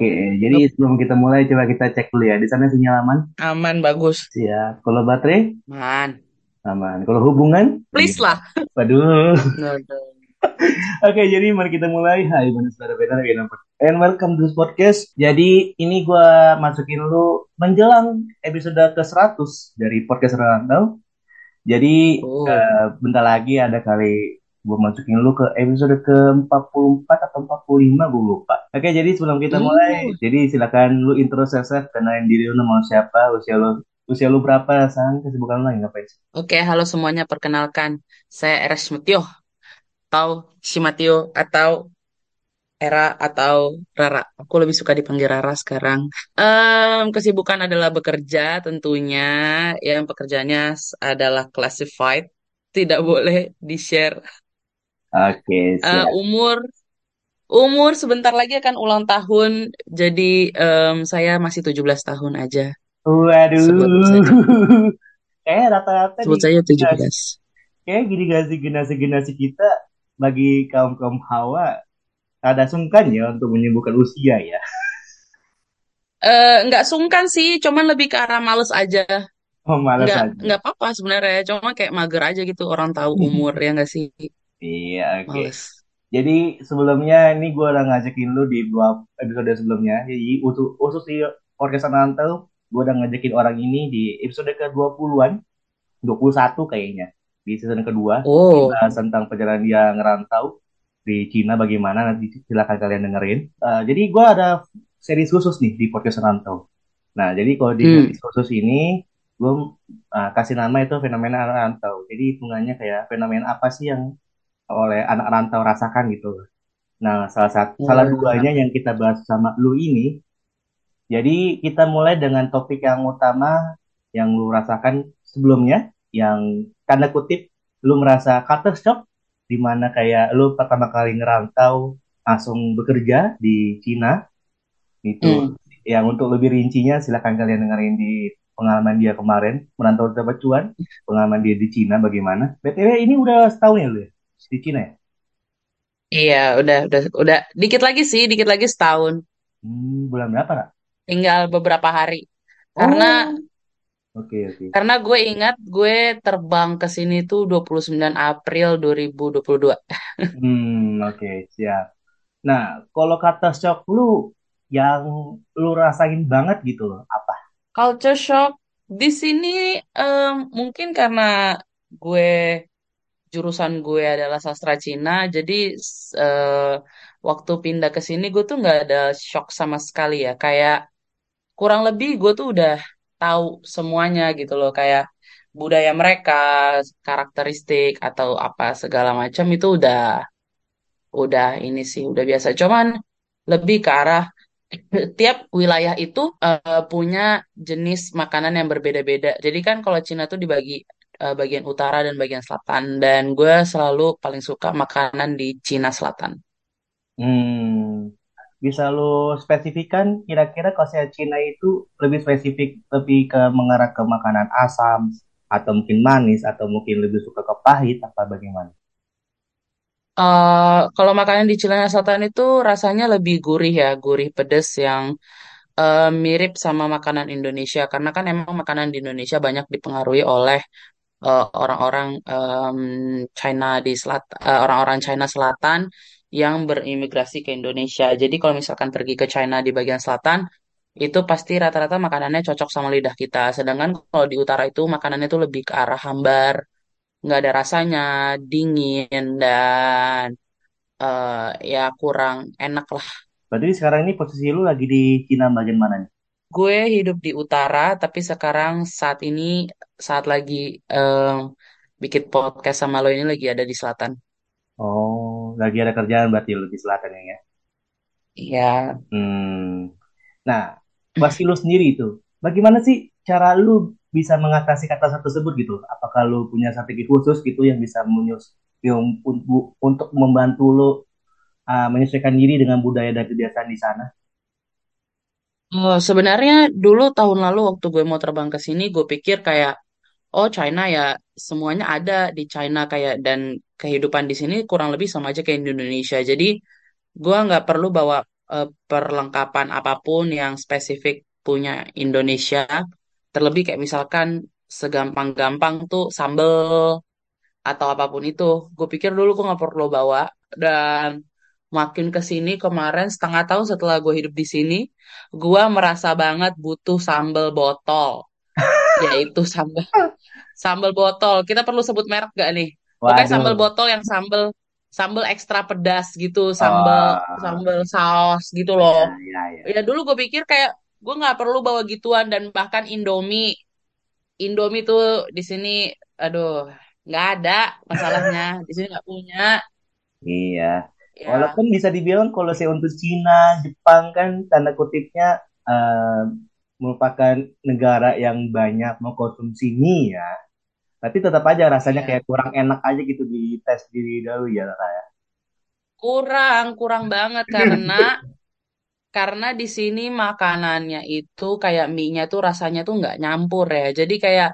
Oke, jadi sebelum kita mulai coba kita cek dulu ya. Di sana sinyal aman? Aman, bagus. Siap. Kalau baterai? Man, Aman. Kalau hubungan? please lah. Waduh. Nggak dong. Oke, jadi mari kita mulai. Hai, mana saudara benar ya And welcome to this podcast. Jadi ini gua masukin lu menjelang episode ke-100 dari podcast Rantau. Jadi Oh, eh, bentar lagi ada kali gue masukin lu ke episode ke-44 atau 45 gue lupa. Oke, jadi sebelum kita uh, mulai, jadi silakan lu intro yourself, kenalin diri lu nama siapa, usia lu usia lu berapa, sang kesibukan lu ngapain sih? Oke, halo semuanya. Perkenalkan, saya Eres Metio atau Shimatio atau Era atau Rara. Aku lebih suka dipanggil Rara sekarang. Em, kesibukan adalah bekerja tentunya. Yang pekerjaannya adalah classified. Tidak boleh di-share. Oke, Eh, siap. umur, umur sebentar lagi akan ulang tahun. Jadi em, saya masih 17 tahun aja. Sebut Waduh. Kayak rata-rata di Sebut saja generasi, 17. kayak gini generasi generasi kita bagi kaum kaum hawa ada sungkan ya untuk menyembuhkan usia ya. Eh, nggak sungkan sih, cuman lebih ke arah males aja. Oh, malas Nggak aja. nggak apa-apa sebenarnya, cuma kayak mager aja gitu orang tahu umur ya nggak sih, Iya, oke. males. Jadi sebelumnya ini gue udah ngajakin lu di dua episode sebelumnya. Jadi usus, usus di podcast Rantau, gue udah ngajakin orang ini di episode ke-20-an, 21 kayaknya. Di season kedua, Oh, kita tentang perjalanan dia ngerantau di Cina bagaimana, nanti silakan kalian dengerin. Eh, jadi gue ada series khusus nih di podcast Rantau. Nah, jadi kalau di hmm. khusus ini, gue uh, kasih nama itu fenomena rantau. Jadi hitungannya kayak fenomena apa sih yang oleh anak rantau rasakan gitu. Nah, salah satu salah Oh, duanya yang kita bahas sama lu ini, jadi kita mulai dengan topik yang utama yang lu rasakan sebelumnya, yang tanda kutip lu merasa culture shock, di mana kayak lu pertama kali ngerantau langsung bekerja di Cina, itu hmm. yang untuk lebih rincinya silakan kalian dengerin di pengalaman dia kemarin merantau dapat cuan, pengalaman dia di Cina bagaimana. BTW ini udah setahun ya lu ya di Cina ya? Iya, udah udah udah dikit lagi sih, dikit lagi setahun, Hmm, bulan berapa kak? tinggal beberapa hari. Karena Oh, oke oke. karena gue ingat gue terbang ke sini tuh 29 April 2022. Hmm, oke siap. Nah, kalau kata shock lu yang lu rasain banget gitu loh, apa? Culture shock di sini em, mungkin karena gue jurusan gue adalah sastra Cina, jadi eh, waktu pindah ke sini gue tuh nggak ada shock sama sekali ya. Kayak kurang lebih gue tuh udah tahu semuanya gitu loh, kayak budaya mereka, karakteristik atau apa segala macam itu udah udah ini sih udah biasa. Cuman lebih ke arah tiap wilayah itu eh, punya jenis makanan yang berbeda-beda. Jadi kan kalau Cina tuh dibagi eh, bagian utara dan bagian selatan. Dan gue selalu paling suka makanan di Cina Selatan. Hmm, bisa lu spesifikkan kira-kira kalau saya Cina itu lebih spesifik lebih ke mengarah ke makanan asam atau mungkin manis atau mungkin lebih suka ke pahit apa bagaimana? eh kalau makanan di Cina Selatan itu rasanya lebih gurih ya, gurih pedes yang eh, mirip sama makanan Indonesia. Karena kan emang makanan di Indonesia banyak dipengaruhi oleh eh, orang-orang em, China di selat, eh, orang-orang China Selatan yang berimigrasi ke Indonesia. Jadi kalau misalkan pergi ke China di bagian selatan, itu pasti rata-rata makanannya cocok sama lidah kita. Sedangkan kalau di utara itu makanannya itu lebih ke arah hambar, nggak ada rasanya, dingin dan eh, ya kurang enak lah. Berarti sekarang ini posisi lu lagi di Cina bagian mana nih? Gue hidup di utara, tapi sekarang saat ini saat lagi em, bikin podcast sama lo ini lagi ada di selatan. Oh, lagi ada kerjaan berarti lu di selatan ya. Iya, Hmm. Nah, pasti lu sendiri itu. Bagaimana sih cara lu bisa mengatasi kata tersebut gitu? Apakah lu punya strategi khusus gitu yang bisa menyus yang un- untuk membantu lu uh, menyesuaikan diri dengan budaya dan kebiasaan di sana? Oh, sebenarnya dulu tahun lalu waktu gue mau terbang ke sini, gue pikir kayak, oh China ya semuanya ada di China kayak dan kehidupan di sini kurang lebih sama aja kayak di Indonesia. Jadi gue nggak perlu bawa eh, perlengkapan apa pun yang spesifik punya Indonesia. Terlebih kayak misalkan segampang-gampang tuh sambel atau apa pun itu. Gue pikir dulu gue nggak perlu bawa dan makin ke sini kemarin setengah tahun setelah gue hidup di sini, gue merasa banget butuh sambal botol, yaitu sambal sambal botol. Kita perlu sebut merek gak nih? Pokoknya sambal Waduh. botol yang sambal sambal ekstra pedas gitu, sambal Oh, sambal saus gitu loh. ya, ya, ya. Ya dulu gue pikir kayak gue nggak perlu bawa gituan dan bahkan Indomie, Indomie tuh di sini, aduh, nggak ada masalahnya. Di sini nggak punya. Iya. Ya, Walaupun bisa dibilang kalau saya untuk Cina, Jepang kan tanda kutipnya eh, merupakan negara yang banyak mengkonsumsi mie ya. Tapi tetap aja rasanya ya. kayak kurang enak aja gitu di tes diri dahulu ya Raya. Kurang, kurang banget karena karena di sini makanannya itu kayak mie-nya tuh rasanya tuh nggak nyampur ya. Jadi kayak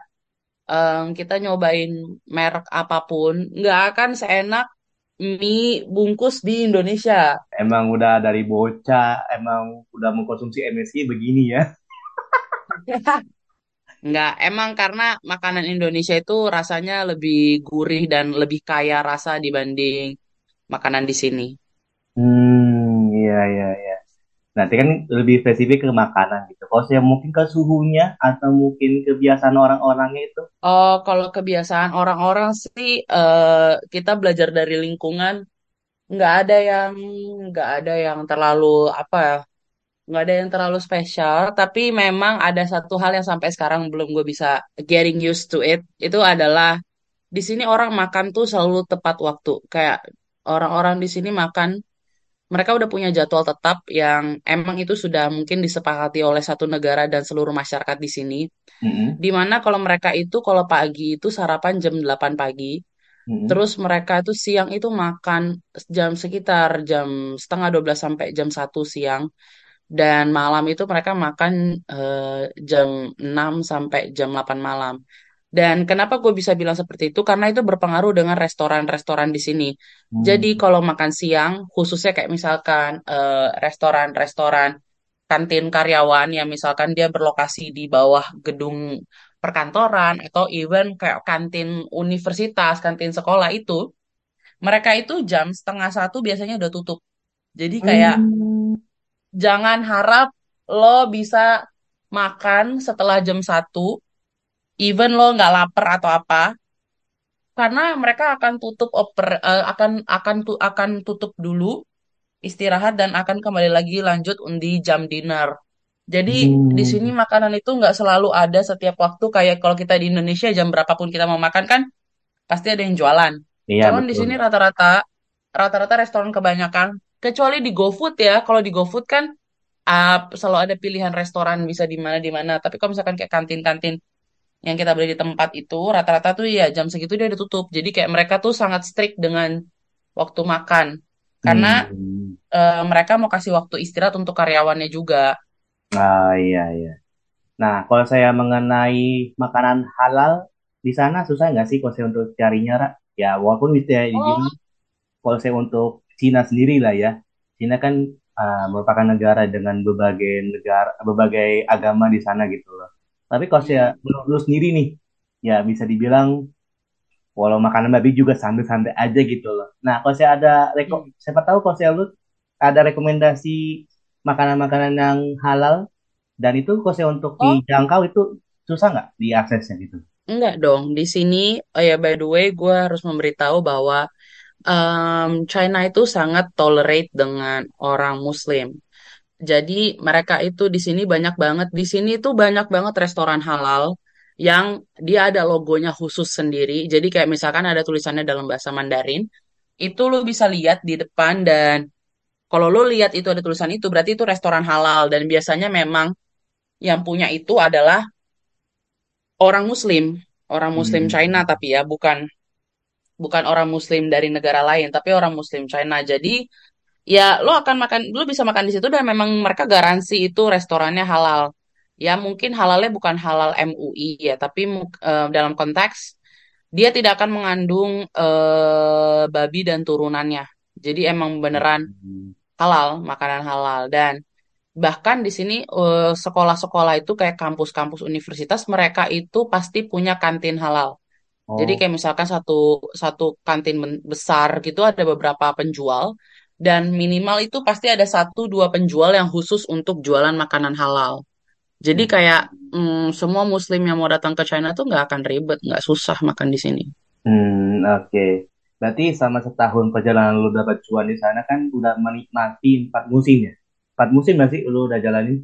em, kita nyobain merek apa pun nggak akan seenak mie bungkus di Indonesia. Emang udah dari bocah, emang udah mengkonsumsi MSG begini ya. Nggak, emang karena makanan Indonesia itu rasanya lebih gurih dan lebih kaya rasa dibanding makanan di sini. Hmm, iya, iya, iya. Nanti kan lebih spesifik ke makanan gitu. Kalau saya mungkin ke suhunya atau mungkin kebiasaan orang-orangnya itu. Oh, kalau kebiasaan orang-orang sih eh, kita belajar dari lingkungan nggak ada yang nggak ada yang terlalu apa ya nggak ada yang terlalu spesial tapi memang ada satu hal yang sampai sekarang belum gue bisa getting used to it itu adalah di sini orang makan tuh selalu tepat waktu kayak orang-orang di sini makan mereka udah punya jadwal tetap yang emang itu sudah mungkin disepakati oleh satu negara dan seluruh masyarakat di sini Mm-mm, di mana kalau mereka itu kalau pagi itu sarapan jam 8 pagi mm-mm. Terus mereka itu siang itu makan jam sekitar jam setengah 12 sampai jam satu siang. Dan malam itu mereka makan eh, jam 6 sampai jam 8 malam. Dan kenapa gue bisa bilang seperti itu? Karena itu berpengaruh dengan restoran-restoran di sini. Jadi Hmm. kalau makan siang, khususnya kayak misalkan eh, restoran-restoran kantin karyawan yang misalkan dia berlokasi di bawah gedung perkantoran atau even kayak kantin universitas, kantin sekolah itu, mereka itu jam setengah satu biasanya udah tutup. Jadi kayak Hmm. jangan harap lo bisa makan setelah jam satu, even lo nggak lapar atau apa, karena mereka akan tutup oper, eh, akan akan tu, akan tutup dulu istirahat dan akan kembali lagi lanjut di jam dinner. Jadi di sini Hmm. makanan itu nggak selalu ada setiap waktu kayak kalau kita di Indonesia jam berapapun kita mau makan kan pasti ada yang jualan. Iya Cuman di sini rata-rata rata-rata restoran kebanyakan kecuali di GoFood ya. Kalau di GoFood kan ah, selalu ada pilihan restoran bisa di mana di mana. Tapi kalau misalkan kayak kantin-kantin yang kita beli di tempat itu rata-rata tuh ya jam segitu dia udah tutup. Jadi kayak mereka tuh sangat strict dengan waktu makan. Karena Hmm. eh, mereka mau kasih waktu istirahat untuk karyawannya juga. Ah iya iya. Nah kalau saya mengenai makanan halal di sana susah nggak sih kalau saya untuk carinya, Ra? Ya walaupun bisa dibilang Oh, kalau saya untuk Cina sendiri lah ya. Cina kan ah, merupakan negara dengan berbagai negara berbagai agama di sana gitu loh. Tapi kalau saya hmm, menurut lu sendiri nih, ya bisa dibilang walau makanan babi juga santai-santai aja gitu loh. Nah, kalau saya ada reko, hmm. siapa tahu kalau saya lu ada rekomendasi makanan-makanan yang halal dan itu kalau saya untuk Oh, dijangkau itu susah nggak diaksesnya gitu. enggak dong. Di sini, oh ya by the way, gue harus memberitahu bahwa em, China itu sangat tolerate dengan orang Muslim. Jadi mereka itu di sini banyak banget. Di sini itu banyak banget restoran halal yang dia ada logonya khusus sendiri. Jadi kayak misalkan ada tulisannya dalam bahasa Mandarin, itu lo bisa lihat di depan dan kalau lo lihat itu ada tulisan itu berarti itu restoran halal dan biasanya memang yang punya itu adalah orang Muslim, orang Muslim China Hmm. tapi ya bukan bukan orang Muslim dari negara lain tapi orang Muslim China. Jadi ya lo akan makan, lo bisa makan di situ dan memang mereka garansi itu restorannya halal. Ya mungkin halalnya bukan halal MUI ya, tapi eh, dalam konteks dia tidak akan mengandung eh, babi dan turunannya. Jadi emang beneran halal, makanan halal dan bahkan di sini eh, sekolah-sekolah itu kayak kampus-kampus universitas mereka itu pasti punya kantin halal. Jadi Oh, kayak misalkan satu satu kantin besar gitu ada beberapa penjual dan minimal itu pasti ada satu dua penjual yang khusus untuk jualan makanan halal. Jadi kayak mm, semua Muslim yang mau datang ke China tuh nggak akan ribet, nggak susah makan di sini. hmm, oke. Berarti sama setahun perjalanan lu dapat cuan di sana kan udah menikmati empat musim ya? Empat musim nggak sih lu udah jalanin?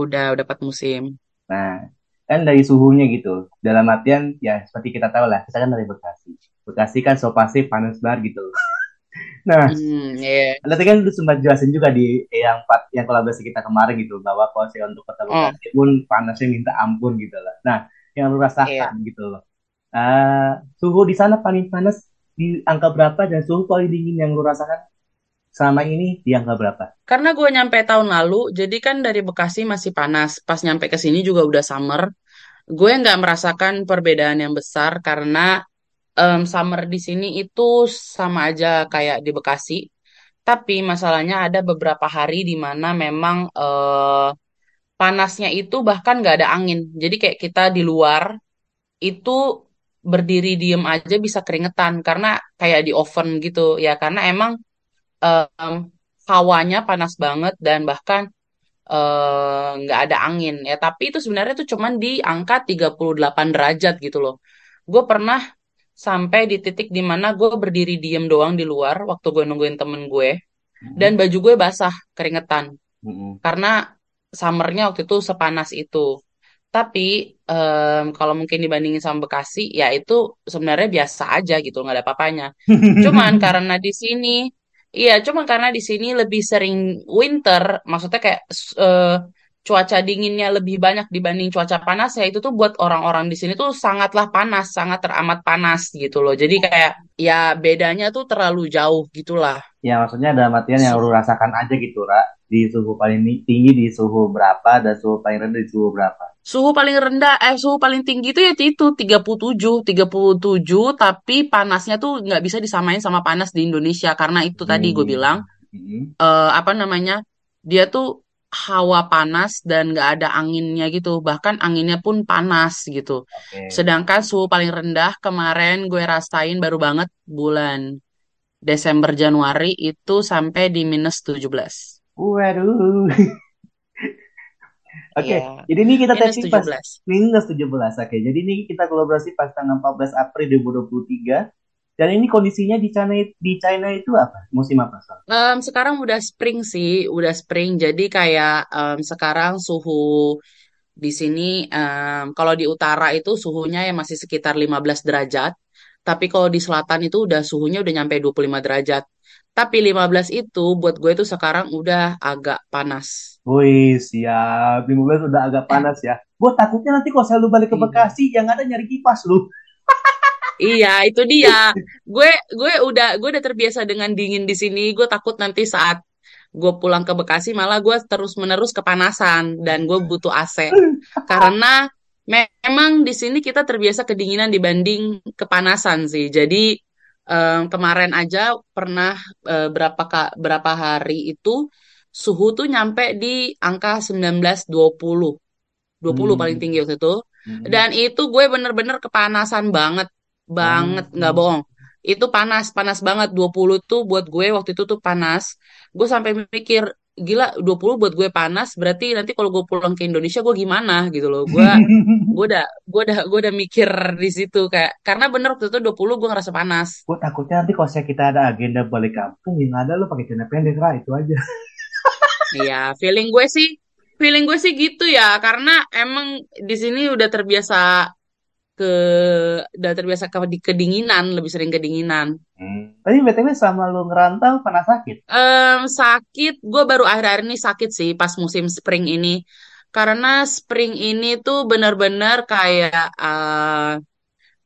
Udah udah dapat musim. Nah, kan dari suhunya gitu. Dalam artian ya seperti kita tahu lah, kita kan dari Bekasi. Bekasi kan so pasti panas banget gitu. Nah, Hmm, ya. nanti kan lu sempat jelasin juga di yang empat yang kolaborasi kita kemarin gitu bahwa kalau saya untuk kota Oh, Bekasi pun panasnya minta ampun gitu lah. Nah, yang lu rasakan iya. gitu loh. Ah, suhu di sana paling panas di angka berapa dan suhu paling dingin yang lu rasakan selama ini di angka berapa? Karena gue nyampe tahun lalu, jadi kan dari Bekasi masih panas. Pas nyampe ke sini juga udah summer. Gue nggak merasakan perbedaan yang besar karena em, summer di sini itu sama aja kayak di Bekasi. Tapi masalahnya ada beberapa hari di mana memang eh, panasnya itu bahkan nggak ada angin. Jadi kayak kita di luar itu berdiri diem aja bisa keringetan karena kayak di oven gitu ya. Karena emang em, hawanya panas banget dan bahkan eh, nggak ada angin ya. Tapi itu sebenarnya tuh cuman di angka 38 derajat gitu loh. Gue pernah sampai di titik di mana gue berdiri diem doang di luar waktu gue nungguin temen gue dan Mm-mm. baju gue basah keringetan Mm-mm. karena summernya waktu itu sepanas itu. Tapi em, kalau mungkin dibandingin sama Bekasi, ya itu sebenarnya biasa aja gitu, nggak ada apa-apanya. Cuman karena di sini, iya, cuman karena di sini lebih sering winter, maksudnya kayak eh, cuaca dinginnya lebih banyak dibanding cuaca panas, ya itu tuh buat orang-orang di sini tuh sangatlah panas, sangat teramat panas gitu loh. Jadi kayak ya bedanya tuh terlalu jauh gitulah. Ya maksudnya dalam artian yang lu rasakan aja gitu, Ra. Di suhu paling tinggi di suhu berapa dan suhu paling rendah di suhu berapa. Suhu paling rendah, eh suhu paling tinggi itu ya itu tiga puluh tujuh tiga puluh tujuh tapi panasnya tuh nggak bisa disamain sama panas di Indonesia karena itu tadi gue Hmm. bilang Mm-mm. eh, apa namanya dia tuh hawa panas dan nggak ada anginnya gitu bahkan anginnya pun panas gitu Oke. sedangkan suhu paling rendah kemarin gue rasain baru banget bulan Desember Januari itu sampai di minus 17 Waduh. Oke, Iya jadi ini kita minus taping tujuh pas minus 17. Oke, jadi ini kita kolaborasi pas tanggal 14 April 2023. Dan ini kondisinya di China di China itu apa? Musim apa? Em, sekarang udah spring sih, udah spring. Jadi kayak em, sekarang suhu di sini, em, kalau di utara itu suhunya ya masih sekitar 15 derajat. Tapi kalau di selatan itu udah suhunya udah nyampe 25 derajat. Tapi 15 itu buat gue tuh sekarang udah agak panas. Wih, siap. 15 udah agak panas ya. Gue takutnya nanti kalau saya lu balik ke Iya. Bekasi, yang ada nyari kipas lu. Iya, itu dia. Gue gue udah gue udah terbiasa dengan dingin di sini. Gue takut nanti saat gue pulang ke Bekasi malah gue terus-menerus kepanasan dan gue butuh AC. Karena me- memang di sini kita terbiasa kedinginan dibanding kepanasan sih. Jadi em, kemarin aja pernah eh, berapa ka- berapa hari itu suhu tuh nyampe di angka 19 20. 20 paling tinggi Hmm. waktu itu. Hmm. Dan itu gue bener-bener kepanasan banget. Banget, nggak Oh. bohong. Itu panas, panas banget. 20 tuh buat gue waktu itu tuh panas. Gue sampai mikir, gila 20 buat gue panas, berarti nanti kalau gue pulang ke Indonesia gue gimana gitu loh. Gue gue udah gue udah gue udah mikir di situ kayak karena bener waktu itu 20 gue ngerasa panas. Gue takutnya nanti kalau saya kita ada agenda balik kampung, yang ada lu pakai celana pendek lah itu aja. Iya, feeling gue sih feeling gue sih gitu ya karena emang di sini udah terbiasa ke udah terbiasa ke di kedinginan, lebih sering kedinginan. Hmm. Tapi BTW sama lu ngerantau pernah sakit? Em, sakit, gue baru akhir-akhir ini sakit sih pas musim spring ini. Karena spring ini tuh bener-bener kayak eh,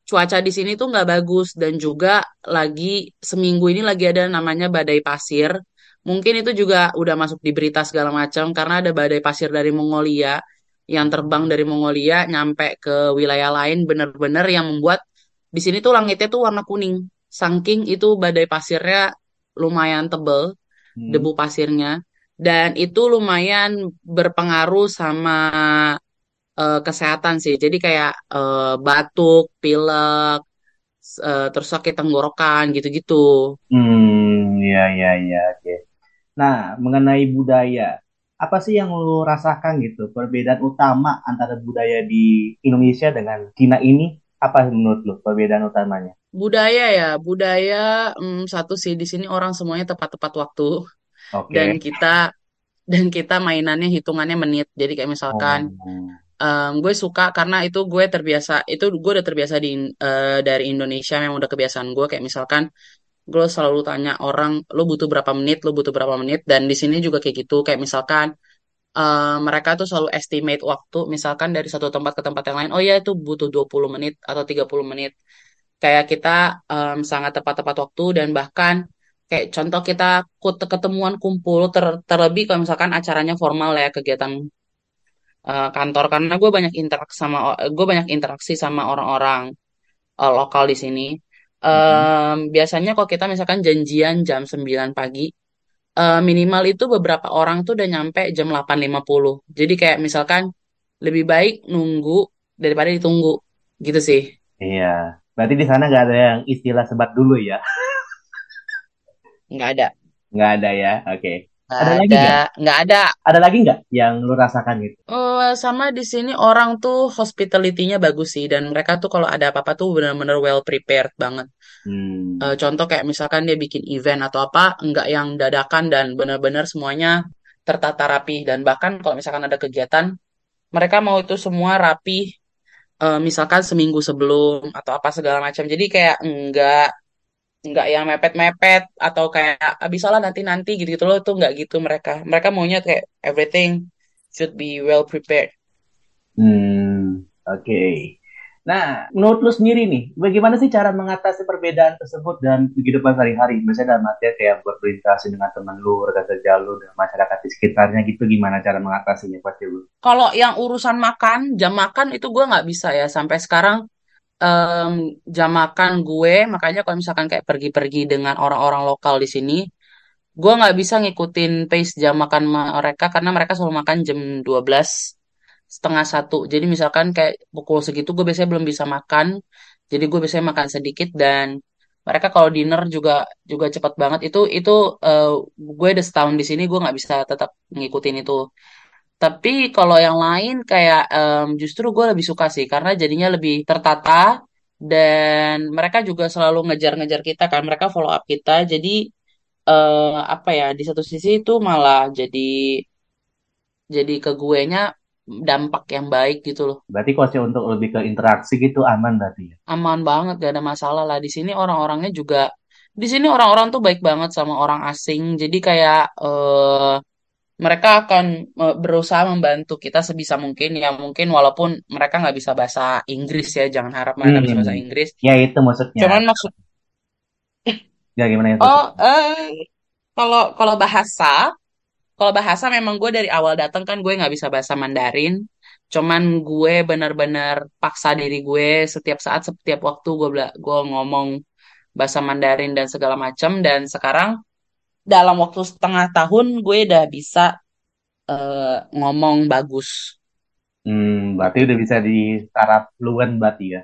cuaca di sini tuh nggak bagus dan juga lagi seminggu ini lagi ada namanya badai pasir. Mungkin itu juga udah masuk di berita segala macam karena ada badai pasir dari Mongolia yang terbang dari Mongolia nyampe ke wilayah lain bener-bener yang membuat di sini tuh langitnya tuh warna kuning. Saking itu badai pasirnya lumayan tebel debu Hmm. pasirnya. Dan itu lumayan berpengaruh sama eh, kesehatan sih. Jadi kayak eh, batuk, pilek, eh, terus sakit tenggorokan gitu-gitu. Hmm, ya, ya, ya, oke. Nah, mengenai budaya, apa sih yang lu rasakan gitu? Perbedaan utama antara budaya di Indonesia dengan Cina ini, apa menurut lu perbedaan utamanya? Budaya ya, budaya mm, satu sih di sini orang semuanya tepat-tepat waktu dan Oke. kita dan kita mainannya hitungannya menit. Jadi kayak misalkan Oh. em, gue suka karena itu gue terbiasa itu gue udah terbiasa di eh, dari Indonesia memang udah kebiasaan gue kayak misalkan gue selalu tanya orang lo butuh berapa menit, lo butuh berapa menit? Dan di sini juga kayak gitu. Kayak misalkan eh, mereka tuh selalu estimate waktu misalkan dari satu tempat ke tempat yang lain oh ya itu butuh 20 menit atau 30 menit. Kayak kita em, sangat tepat-tepat waktu dan bahkan kayak contoh kita ketemuan kumpul ter- terlebih kalau misalkan acaranya formal ya kegiatan eh, kantor. Karena gue banyak interaksi sama gue banyak interaksi sama orang-orang eh, lokal di sini Em, biasanya kalau kita misalkan janjian jam 9 pagi eh, minimal itu beberapa orang tuh udah nyampe jam delapan lima puluh jadi kayak misalkan lebih baik nunggu daripada ditunggu gitu sih Iya. Berarti di sana nggak ada yang istilah sebat dulu ya? nggak ada Nggak ada ya? Oke. Nggak Ada lagi ada nggak? nggak ada Ada lagi nggak yang lu rasakan gitu? Eh, sama di sini orang tuh hospitality-nya bagus sih dan mereka tuh kalau ada apa-apa tuh benar-benar well prepared banget. Eh, Hmm. contoh kayak misalkan dia bikin event atau apa, enggak yang dadakan dan benar-benar semuanya tertata rapi dan bahkan kalau misalkan ada kegiatan, mereka mau itu semua rapi eh, misalkan seminggu sebelum atau apa segala macam. Jadi kayak enggak enggak yang mepet-mepet atau kayak "Ah, bisa lah nanti-nanti gitu-gitu loh tuh enggak gitu mereka. Mereka maunya kayak everything should be well prepared. Hmm. Oke. Nah, menurut lu sendiri nih, bagaimana sih cara mengatasi perbedaan tersebut dalam kehidupan sehari-hari? Misalnya dalam artian kayak berinteraksi dengan teman lu, rekan kerja lu, dan masyarakat di sekitarnya gitu, gimana cara mengatasinya pasti lu? Kalau yang urusan makan, jam makan itu gue nggak bisa ya. Sampai sekarang em, jam makan gue, makanya kalau misalkan kayak pergi-pergi dengan orang-orang lokal di sini, gue nggak bisa ngikutin pace jam makan mereka karena mereka selalu makan jam 12 setengah satu. Jadi misalkan kayak pukul segitu gue biasanya belum bisa makan. Jadi gue biasanya makan sedikit dan mereka kalau dinner juga juga cepat banget. Itu itu eh, gue udah setahun di sini gue nggak bisa tetap ngikutin itu. Tapi kalau yang lain kayak em, justru gue lebih suka sih karena jadinya lebih tertata dan mereka juga selalu ngejar-ngejar kita kan mereka follow up kita. Jadi eh, apa ya di satu sisi itu malah jadi jadi ke guenya dampak yang baik gitu loh. Berarti kalau untuk lebih ke interaksi gitu aman berarti ya? aman banget gak ada masalah lah. Di sini orang-orangnya juga di sini orang-orang tuh baik banget sama orang asing. Jadi kayak eh, mereka akan eh, berusaha membantu kita sebisa mungkin ya. Mungkin walaupun mereka nggak bisa bahasa Inggris ya. Jangan harap mereka bisa bahasa Hmm. Inggris. Ya itu maksudnya. cuman maksud Ya gimana itu? Oh eh kalau kalau bahasa kalau bahasa memang gue dari awal datang kan gue nggak bisa bahasa Mandarin. Cuman gue benar-benar paksa diri gue setiap saat setiap waktu gue gue ngomong bahasa Mandarin dan segala macam dan sekarang dalam waktu setengah tahun gue udah bisa eh, ngomong bagus Hmm, berarti udah bisa di taraf fluent berarti ya?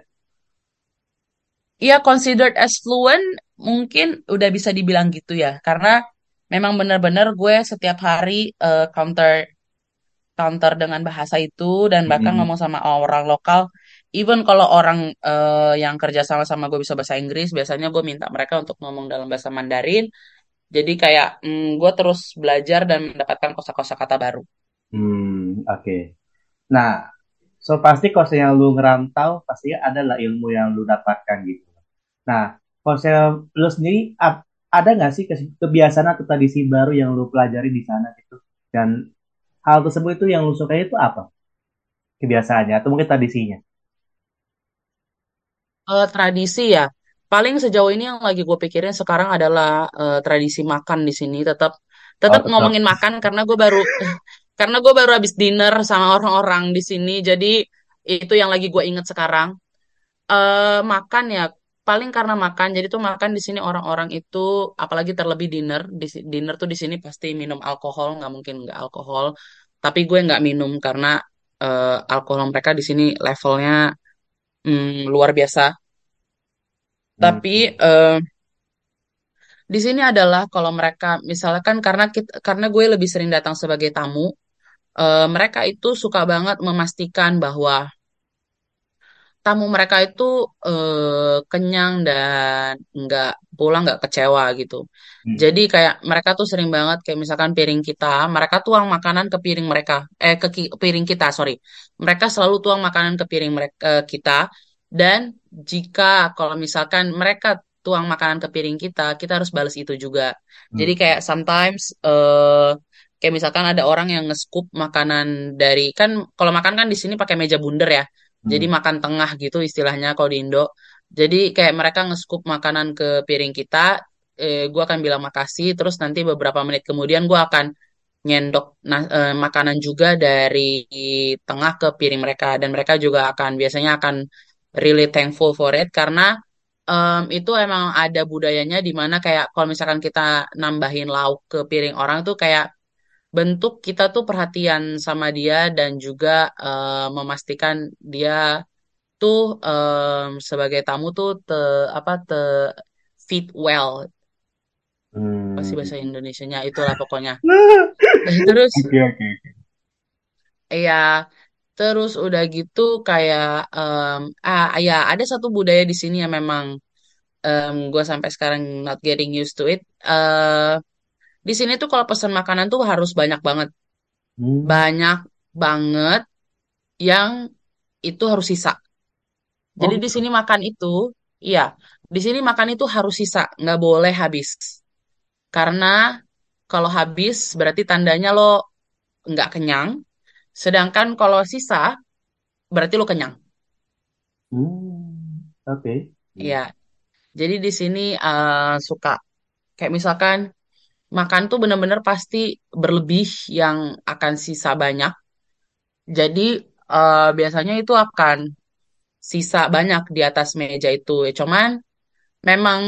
Iya, considered as fluent mungkin udah bisa dibilang gitu ya, karena memang benar-benar gue setiap hari eh, counter counter dengan bahasa itu dan bahkan Hmm. ngomong sama orang lokal. Even kalau orang eh, yang kerja sama sama gue bisa bahasa Inggris, biasanya gue minta mereka untuk ngomong dalam bahasa Mandarin. Jadi kayak mm, gue terus belajar dan mendapatkan kosa-kosa kata baru. Hmm, oke. Nah, so pasti kalau yang lu ngerantau, pasti ada lah ilmu yang lu dapatkan gitu. Nah, kalau saya lu sendiri, ada nggak sih kebiasaan atau tradisi baru yang lu pelajari di sana gitu? Dan hal tersebut itu yang lu sukai itu apa? Kebiasaannya atau mungkin tradisinya? Eh, tradisi ya, paling sejauh ini yang lagi gue pikirin sekarang adalah eh, tradisi makan di sini. Tetap Oh, tetap tetap. ngomongin makan karena gue baru karena gue baru habis dinner sama orang-orang di sini. Jadi itu yang lagi gue inget sekarang. Eh makan ya. paling karena makan. Jadi tuh makan di sini orang-orang itu apalagi terlebih dinner. Di dinner tuh di sini pasti minum alkohol, nggak mungkin nggak alkohol. Tapi gue nggak minum karena eh, alkohol mereka di sini levelnya mm, luar biasa. Hmm. Tapi eh, di sini adalah kalau mereka misalkan karena kita, karena gue lebih sering datang sebagai tamu, eh, mereka itu suka banget memastikan bahwa tamu mereka itu eh, kenyang dan nggak pulang nggak kecewa gitu. Hmm. Jadi kayak mereka tuh sering banget kayak misalkan piring kita, mereka tuang makanan ke piring mereka, eh ke piring kita, sorry. Mereka selalu tuang makanan ke piring mereka kita dan jika kalau misalkan mereka tuang makanan ke piring kita, kita harus balas itu juga. Jadi Hmm. kayak sometimes eh kayak misalkan ada orang yang nge-scoop makanan dari kan kalau makan kan di sini pakai meja bundar ya. Jadi Hmm. makan tengah gitu istilahnya kalau di Indo. Jadi kayak mereka nge-scoop makanan ke piring kita, eh, gue akan bilang makasih, terus nanti beberapa menit kemudian gue akan nyendok nah, eh, makanan juga dari tengah ke piring mereka dan mereka juga akan biasanya akan really thankful for it karena em, itu emang ada budayanya di mana kayak kalau misalkan kita nambahin lauk ke piring orang tuh kayak bentuk kita tuh perhatian sama dia dan juga eh, memastikan dia tuh em, sebagai tamu tuh te, apa te fit well pasti Hmm. bahasa Indonesianya itulah pokoknya. Terus Oke, oke, oke. ya terus udah gitu kayak em, ah ya ada satu budaya di sini yang memang gue sampai sekarang not getting used to it. eh di sini tuh kalau pesan makanan tuh harus banyak banget, Hmm. banyak banget yang itu harus sisa. Oh Jadi di sini makan itu, iya, di sini makan itu harus sisa, nggak boleh habis. Karena kalau habis berarti tandanya lo nggak kenyang. Sedangkan kalau sisa berarti lo kenyang. Hmm. Oke. Iya. Jadi di sini eh, suka kayak misalkan makan tuh bener-bener pasti berlebih yang akan sisa banyak. Jadi eh, biasanya itu akan sisa banyak di atas meja itu. Ya, Cuman memang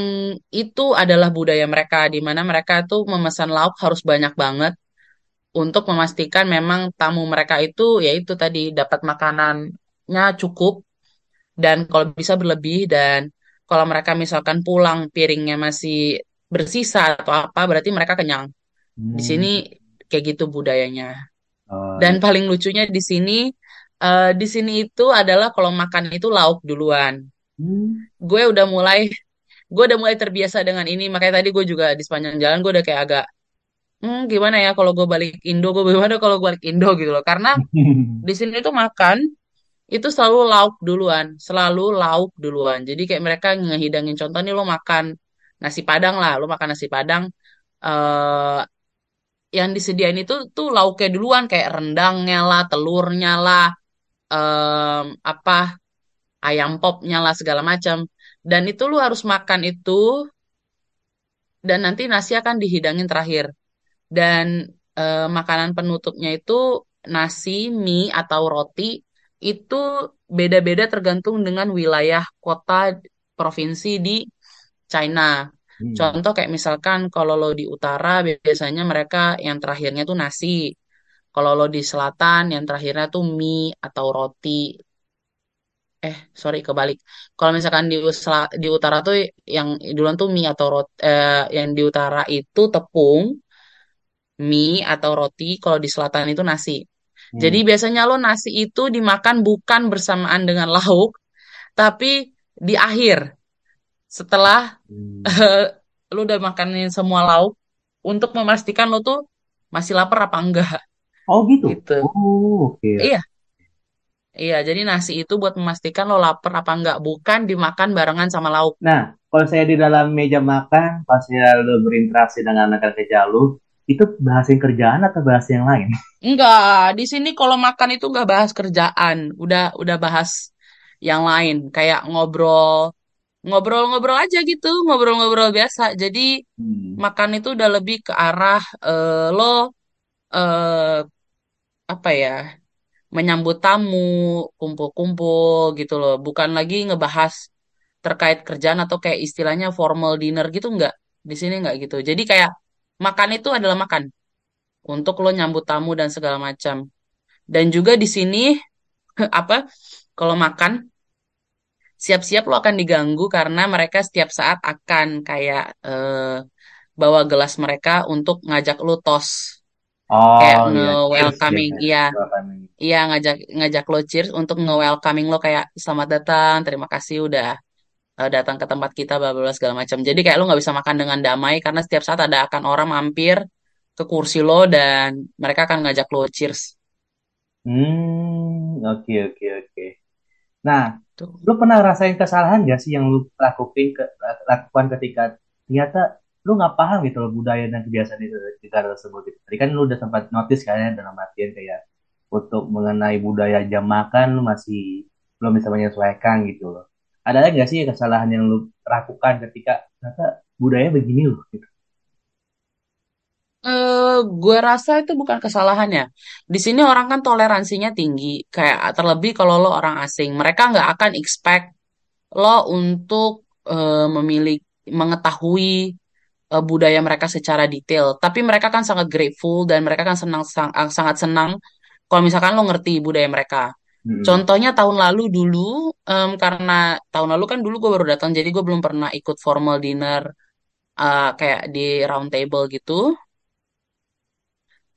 itu adalah budaya mereka di mana mereka tuh memesan lauk harus banyak banget untuk memastikan memang tamu mereka itu yaitu tadi dapat makanannya cukup dan kalau bisa berlebih dan kalau mereka misalkan pulang piringnya masih bersisa atau apa berarti mereka kenyang. Di sini Hmm. kayak gitu budayanya. Oh Dan paling lucunya di sini eh, di sini itu adalah kalau makan itu lauk duluan. Hmm. Gue udah mulai gue udah mulai terbiasa dengan ini makanya tadi gue juga di sepanjang jalan gue udah kayak agak hmm, gimana ya kalau gue balik Indo gue gimana kalau gue balik Indo gitu loh karena di sini tuh makan itu selalu lauk duluan, selalu lauk duluan. Jadi kayak mereka ngehidangin contoh nih lo makan nasi Padang lah, lo makan nasi Padang eh yang disediain itu tuh lauknya duluan kayak rendangnya lah, telurnya lah, em, apa ayam popnya lah segala macam. Dan itu lo harus makan itu dan nanti nasi akan dihidangin terakhir. Dan eh, makanan penutupnya itu nasi, mie atau roti itu beda-beda tergantung dengan wilayah kota provinsi di China. Hmm. Contoh kayak misalkan kalau lo di utara biasanya mereka yang terakhirnya tuh nasi. Kalau lo di selatan yang terakhirnya tuh mie atau roti. Eh, sorry kebalik. Kalau misalkan di usla- di utara tuh yang duluan tuh mie atau roti, eh, yang di utara itu tepung, mie atau roti, kalau di selatan itu nasi. Jadi Hmm. biasanya lo nasi itu dimakan bukan bersamaan dengan lauk, tapi di akhir setelah Hmm. lo udah makanin semua lauk untuk memastikan lo tuh masih lapar apa enggak Oh gitu. gitu. Oh oke. Iya, iya. Jadi nasi itu buat memastikan lo lapar apa enggak, bukan dimakan barengan sama lauk. Nah, kalau saya di dalam meja makan, pas saya lu berinteraksi dengan anak kerja lu, itu bahas yang kerjaan atau bahas yang lain? Enggak, di sini kalau makan itu enggak bahas kerjaan, udah udah bahas yang lain, kayak ngobrol, ngobrol-ngobrol aja gitu, ngobrol-ngobrol biasa. Jadi Hmm. makan itu udah lebih ke arah eh, lo eh, apa ya, menyambut tamu, kumpul-kumpul gitu loh, bukan lagi ngebahas terkait kerjaan atau kayak istilahnya formal dinner gitu nggak. Di sini nggak gitu. Jadi kayak makan itu adalah makan untuk lo nyambut tamu dan segala macam. Dan juga di sini apa kalau makan siap-siap lo akan diganggu karena mereka setiap saat akan kayak eh, bawa gelas mereka untuk ngajak lo tos kayak Oh iya, cheers nge-welcoming iya Welcoming. iya ngajak ngajak lo cheers untuk nge-welcoming lo kayak selamat datang terima kasih udah eh, datang ke tempat kita bla bla segala macam jadi kayak lo nggak bisa makan dengan damai karena setiap saat ada akan orang mampir ke kursi lo dan mereka akan ngajak lo cheers Hmm, oke oke oke. Nah, tuh lu pernah rasain kesalahan gak sih yang lu lakuin ke, lakukan ketika ternyata lu nggak paham gitu loh budaya dan kebiasaan itu di negara tersebut gitu. Tadi kan lu udah sempat notice kan ya dalam artian kayak untuk mengenai budaya jam makan lu masih belum bisa menyesuaikan gitu loh. Ada lagi gak sih kesalahan yang lu lakukan ketika ternyata budaya begini loh gitu. Eh, gue rasa itu bukan kesalahannya. Di sini orang kan toleransinya tinggi, kayak terlebih kalau lo orang asing, mereka nggak akan expect lo untuk eh, memiliki mengetahui eh, budaya mereka secara detail. Tapi mereka kan sangat grateful dan mereka kan senang sang- sangat senang kalau misalkan lo ngerti budaya mereka. Mm-mm. Contohnya tahun lalu dulu, em, karena tahun lalu kan dulu gue baru datang, jadi gue belum pernah ikut formal dinner eh, kayak di round table gitu.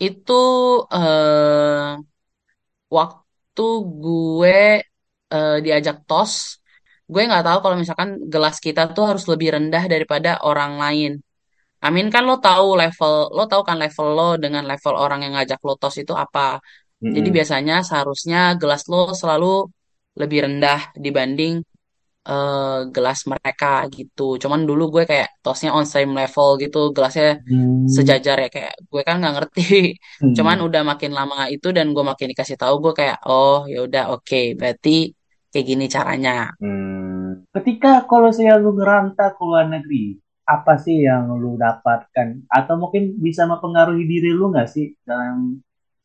Itu eh, waktu gue eh, diajak tos, gue nggak tahu kalau misalkan gelas kita tuh harus lebih rendah daripada orang lain. Amin kan lo tahu level, lo tahu kan level lo dengan level orang yang ngajak lo tos itu apa. Jadi Mm-mm. biasanya seharusnya gelas lo selalu lebih rendah dibanding eh, gelas mereka gitu. Cuman dulu gue kayak tosnya on same level gitu, gelasnya Hmm. sejajar ya kayak gue kan nggak ngerti. Cuman Hmm. udah makin lama itu dan gue makin dikasih tahu gue kayak oh ya udah oke berarti kayak gini caranya. Hmm. Ketika kalau saya lu ngerantau ke luar negeri, apa sih yang lu dapatkan? Atau mungkin bisa mempengaruhi diri lu nggak sih dalam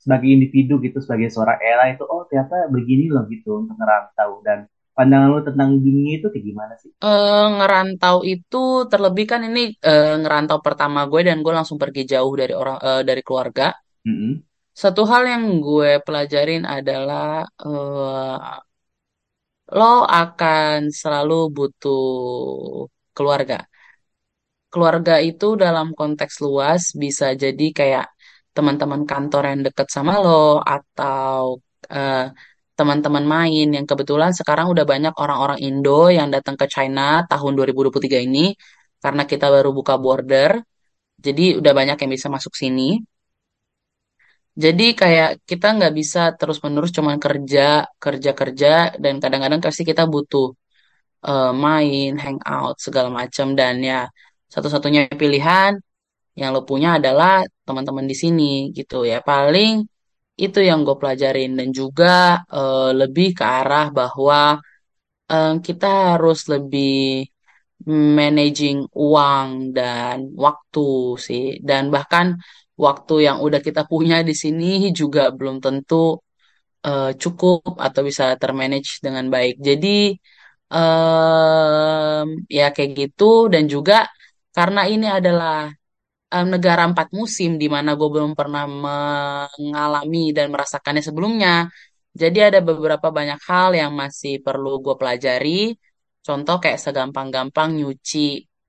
sebagai individu gitu, sebagai seorang era itu, oh ternyata begini loh gitu untuk ngerantau dan pandangan lu tentang dunia itu kayak gimana sih? Eh, ngerantau itu terlebih kan ini eh, ngerantau pertama gue dan gue langsung pergi jauh dari orang eh, dari keluarga. Mm-mm. Satu hal yang gue pelajarin adalah eh, lo akan selalu butuh keluarga. Keluarga itu dalam konteks luas bisa jadi kayak teman-teman kantor yang deket sama lo atau eh, teman-teman main yang kebetulan sekarang udah banyak orang-orang Indo yang datang ke China tahun 2023 ini karena kita baru buka border. Jadi udah banyak yang bisa masuk sini. Jadi kayak kita nggak bisa terus-menerus cuman kerja, kerja, kerja, dan kadang-kadang pasti kita butuh eh, main, hangout, segala macam. Dan ya satu-satunya pilihan yang lo punya adalah teman-teman di sini gitu ya. Paling itu yang gue pelajarin dan juga eh, lebih ke arah bahwa eh, kita harus lebih managing uang dan waktu sih. Dan bahkan waktu yang udah kita punya di sini juga belum tentu eh, cukup atau bisa termanage dengan baik. Jadi em, ya kayak gitu dan juga karena ini adalah em, negara empat musim di mana gue belum pernah mengalami dan merasakannya sebelumnya. Jadi ada beberapa banyak hal yang masih perlu gue pelajari. Contoh kayak segampang-gampang nyuci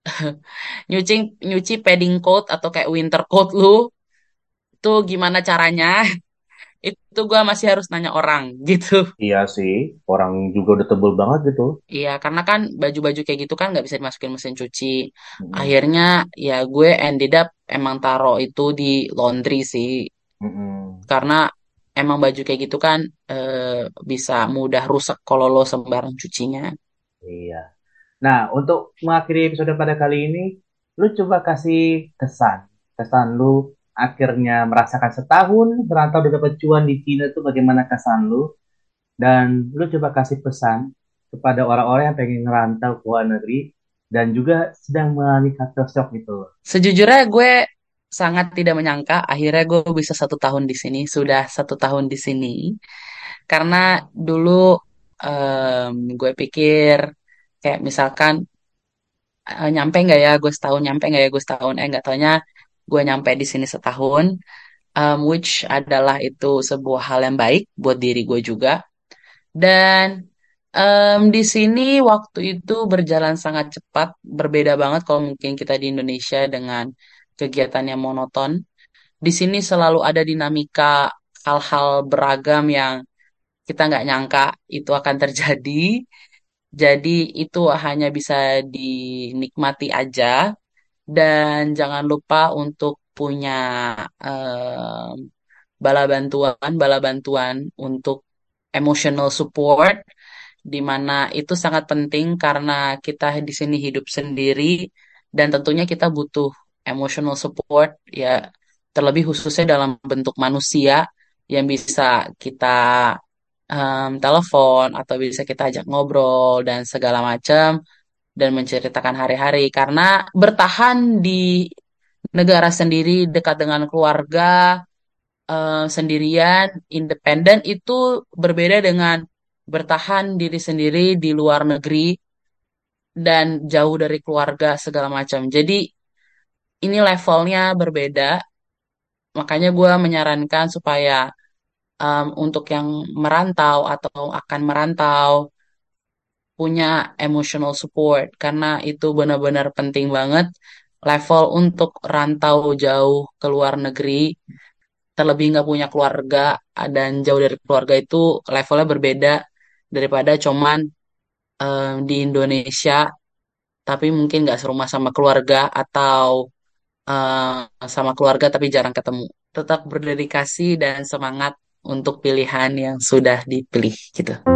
nyuci nyuci padding coat atau kayak winter coat lu itu gimana caranya? Itu gue masih harus nanya orang gitu. Iya sih, orang juga udah tebel banget gitu. Iya, karena kan baju-baju kayak gitu kan nggak bisa dimasukin mesin cuci. Mm-mm. Akhirnya ya gue ended up emang taro itu di laundry sih. Mm-mm. Karena emang baju kayak gitu kan eh, bisa mudah rusak kalau lo sembarang cucinya. Iya. Nah, untuk mengakhiri episode pada kali ini, lu coba kasih kesan. Kesan lu akhirnya merasakan setahun merantau dan dapat cuan di Cina itu bagaimana kesan lu? Dan lu coba kasih pesan kepada orang-orang yang pengen ngerantau ke luar negeri dan juga sedang mengalami culture shock gitu. Sejujurnya gue sangat tidak menyangka akhirnya gue bisa satu tahun di sini. Sudah satu tahun di sini. Karena dulu em, gue pikir Kayak misalkan eh, nyampe nggak ya gue setahun, nyampe nggak ya gue setahun, eh nggak taunya gue nyampe di sini setahun, um, which adalah itu sebuah hal yang baik buat diri gue juga. Dan em, di sini waktu itu berjalan sangat cepat, berbeda banget kalau mungkin kita di Indonesia dengan kegiatan yang monoton. Di sini selalu ada dinamika hal-hal beragam yang kita nggak nyangka itu akan terjadi. Jadi itu hanya bisa dinikmati aja dan jangan lupa untuk punya em, bala bantuan, bala bantuan untuk emotional support di mana itu sangat penting karena kita di sini hidup sendiri dan tentunya kita butuh emotional support ya terlebih khususnya dalam bentuk manusia yang bisa kita em, telepon atau bisa kita ajak ngobrol dan segala macam dan menceritakan hari-hari karena bertahan di negara sendiri dekat dengan keluarga eh, sendirian, independen itu berbeda dengan bertahan diri sendiri di luar negeri dan jauh dari keluarga segala macam. Jadi ini levelnya berbeda, makanya gue menyarankan supaya em, untuk yang merantau atau akan merantau punya emotional support karena itu benar-benar penting banget level untuk rantau jauh ke luar negeri terlebih nggak punya keluarga dan jauh dari keluarga itu levelnya berbeda daripada cuman em, di Indonesia tapi mungkin nggak serumah sama keluarga atau eh, sama keluarga tapi jarang ketemu. Tetap berdedikasi dan semangat untuk pilihan yang sudah dipilih gitu.